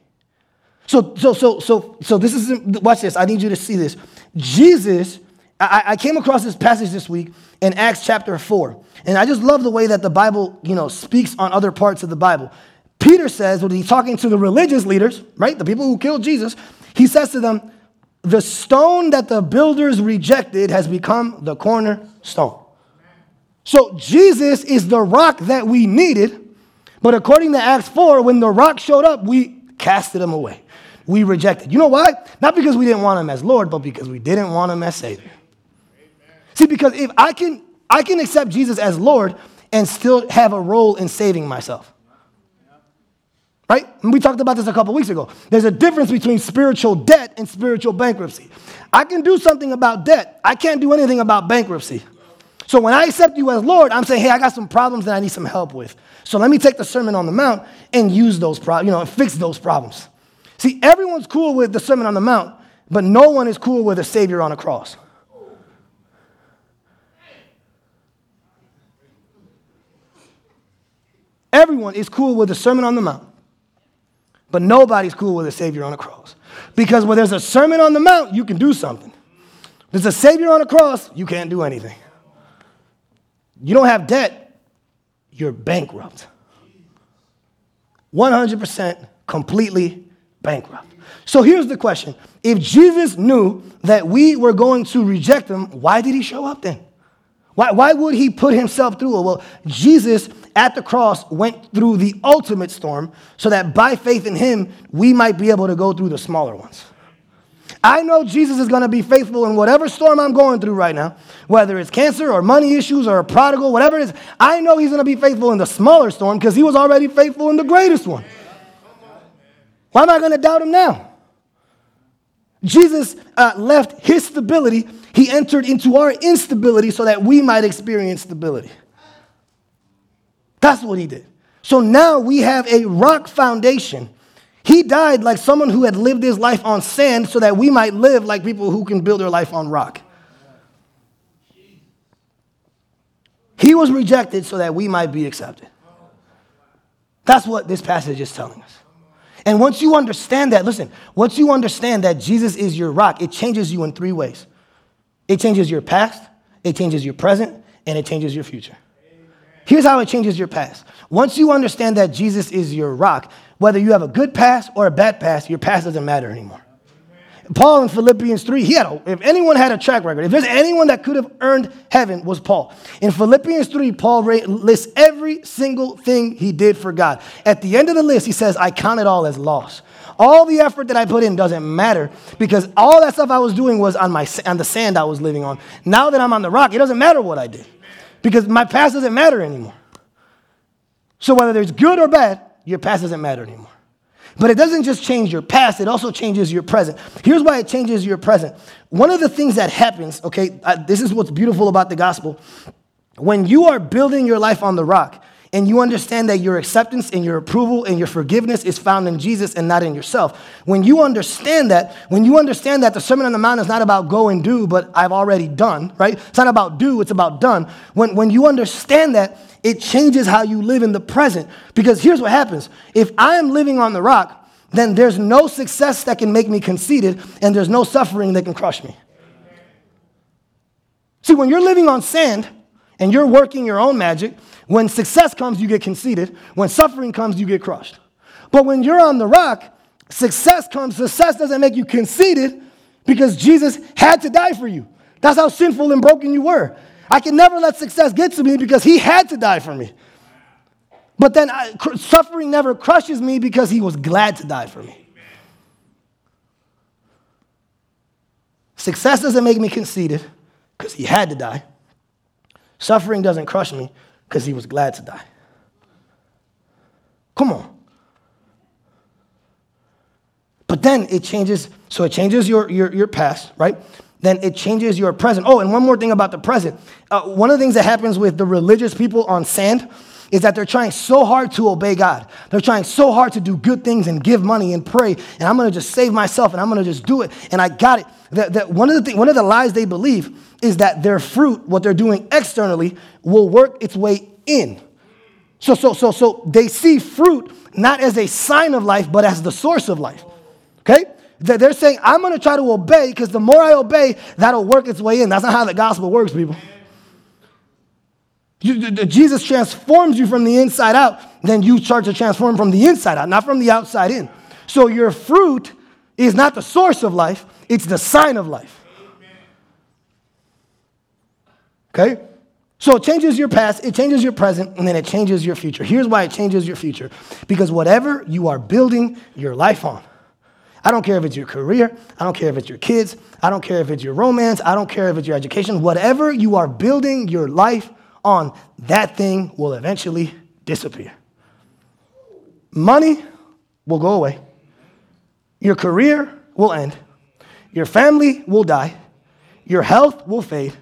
So, so, so, so, so this is, watch this. I need you to see this. Jesus, I, I came across this passage this week in Acts chapter 4. And I just love the way that the Bible, you know, speaks on other parts of the Bible. Peter says, when he's talking to the religious leaders, right, the people who killed Jesus, he says to them, the stone that the builders rejected has become the cornerstone. So Jesus is the rock that we needed, but according to Acts 4, when the rock showed up, we casted him away we rejected. You know why? Not because we didn't want him as Lord, but because we didn't want him as Savior. Amen. See, because if I can, I can accept Jesus as Lord and still have a role in saving myself. Right? And we talked about this a couple weeks ago. There's a difference between spiritual debt and spiritual bankruptcy. I can do something about debt. I can't do anything about bankruptcy. So when I accept you as Lord, I'm saying, hey, I got some problems that I need some help with. So let me take the Sermon on the Mount and use those problems, you know, and fix those problems. See, everyone's cool with the Sermon on the Mount, but no one is cool with a Savior on a cross. Everyone is cool with the Sermon on the Mount, but nobody's cool with a Savior on a cross. Because when there's a Sermon on the Mount, you can do something. There's a Savior on a cross, you can't do anything. You don't have debt, you're bankrupt. 100% completely bankrupt. So here's the question If Jesus knew that we were going to reject him, why did he show up then? Why, why would he put himself through it? Well, Jesus at the cross went through the ultimate storm so that by faith in him, we might be able to go through the smaller ones. I know Jesus is going to be faithful in whatever storm I'm going through right now, whether it's cancer or money issues or a prodigal, whatever it is. I know he's going to be faithful in the smaller storm because he was already faithful in the greatest one. Why am I going to doubt him now? Jesus uh, left his stability, he entered into our instability so that we might experience stability. That's what he did. So now we have a rock foundation. He died like someone who had lived his life on sand so that we might live like people who can build their life on rock. He was rejected so that we might be accepted. That's what this passage is telling us. And once you understand that, listen, once you understand that Jesus is your rock, it changes you in three ways it changes your past, it changes your present, and it changes your future. Here's how it changes your past. Once you understand that Jesus is your rock, whether you have a good past or a bad past, your past doesn't matter anymore. Paul in Philippians 3, he had a, if anyone had a track record, if there's anyone that could have earned heaven was Paul. In Philippians 3, Paul lists every single thing he did for God. At the end of the list, he says, I count it all as loss. All the effort that I put in doesn't matter because all that stuff I was doing was on, my, on the sand I was living on. Now that I'm on the rock, it doesn't matter what I did because my past doesn't matter anymore. So whether there's good or bad, your past doesn't matter anymore. But it doesn't just change your past, it also changes your present. Here's why it changes your present. One of the things that happens, okay, uh, this is what's beautiful about the gospel. When you are building your life on the rock, and you understand that your acceptance and your approval and your forgiveness is found in Jesus and not in yourself. When you understand that, when you understand that the Sermon on the Mount is not about go and do, but I've already done, right? It's not about do, it's about done. When, when you understand that, it changes how you live in the present. Because here's what happens if I am living on the rock, then there's no success that can make me conceited, and there's no suffering that can crush me. See, when you're living on sand and you're working your own magic, when success comes, you get conceited. When suffering comes, you get crushed. But when you're on the rock, success comes. Success doesn't make you conceited because Jesus had to die for you. That's how sinful and broken you were. I can never let success get to me because he had to die for me. But then I, suffering never crushes me because he was glad to die for me. Success doesn't make me conceited because he had to die. Suffering doesn't crush me because he was glad to die. Come on. But then it changes, so it changes your, your, your past, right? Then it changes your present. Oh, and one more thing about the present. Uh, one of the things that happens with the religious people on sand is that they're trying so hard to obey God. They're trying so hard to do good things and give money and pray, and I'm gonna just save myself and I'm gonna just do it, and I got it. That, that one, of the th- one of the lies they believe is that their fruit, what they're doing externally, will work its way in. So, so, so, so they see fruit not as a sign of life, but as the source of life. Okay? They're saying, I'm gonna try to obey because the more I obey, that'll work its way in. That's not how the gospel works, people. You, Jesus transforms you from the inside out, then you start to transform from the inside out, not from the outside in. So your fruit is not the source of life, it's the sign of life. Okay? So it changes your past, it changes your present, and then it changes your future. Here's why it changes your future because whatever you are building your life on, I don't care if it's your career, I don't care if it's your kids, I don't care if it's your romance, I don't care if it's your education, whatever you are building your life on, that thing will eventually disappear. Money will go away. Your career will end. Your family will die. Your health will fade.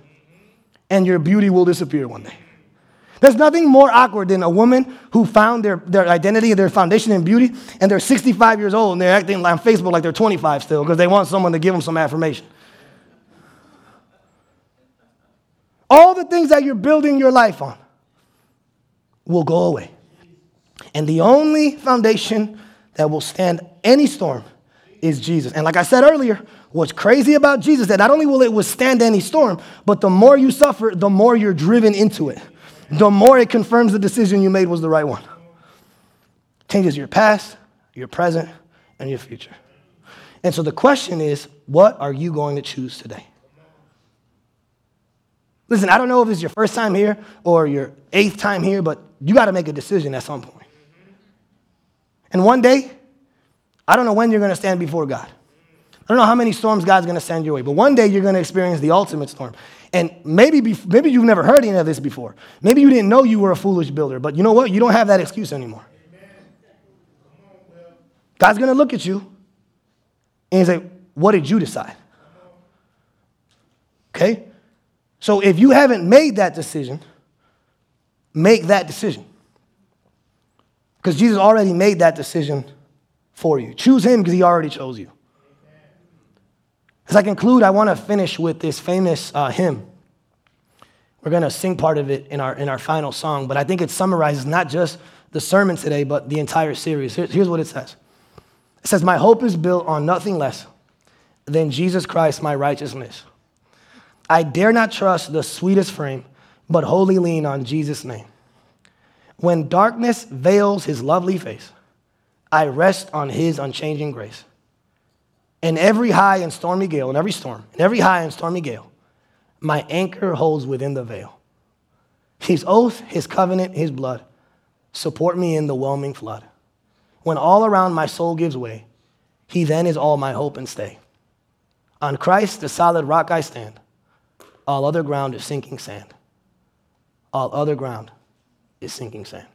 And your beauty will disappear one day. There's nothing more awkward than a woman who found their, their identity, their foundation in beauty, and they're 65 years old and they're acting on Facebook like they're 25 still because they want someone to give them some affirmation. all the things that you're building your life on will go away. And the only foundation that will stand any storm is Jesus. And like I said earlier, what's crazy about Jesus that not only will it withstand any storm, but the more you suffer, the more you're driven into it. The more it confirms the decision you made was the right one. Changes your past, your present, and your future. And so the question is, what are you going to choose today? Listen, I don't know if it's your first time here or your eighth time here, but you got to make a decision at some point. And one day, I don't know when you're going to stand before God. I don't know how many storms God's going to send your way, but one day you're going to experience the ultimate storm. And maybe, maybe you've never heard any of this before. Maybe you didn't know you were a foolish builder, but you know what? You don't have that excuse anymore. God's going to look at you and say, What did you decide? Okay? So if you haven't made that decision, make that decision. Because Jesus already made that decision for you. Choose him because he already chose you. As I conclude, I want to finish with this famous uh, hymn. We're going to sing part of it in our, in our final song, but I think it summarizes not just the sermon today, but the entire series. Here's what it says It says, My hope is built on nothing less than Jesus Christ, my righteousness. I dare not trust the sweetest frame, but wholly lean on Jesus' name. When darkness veils his lovely face, I rest on his unchanging grace. In every high and stormy gale, in every storm, in every high and stormy gale, my anchor holds within the veil. His oath, his covenant, his blood support me in the whelming flood. When all around my soul gives way, he then is all my hope and stay. On Christ, the solid rock I stand. All other ground is sinking sand. All other ground is sinking sand.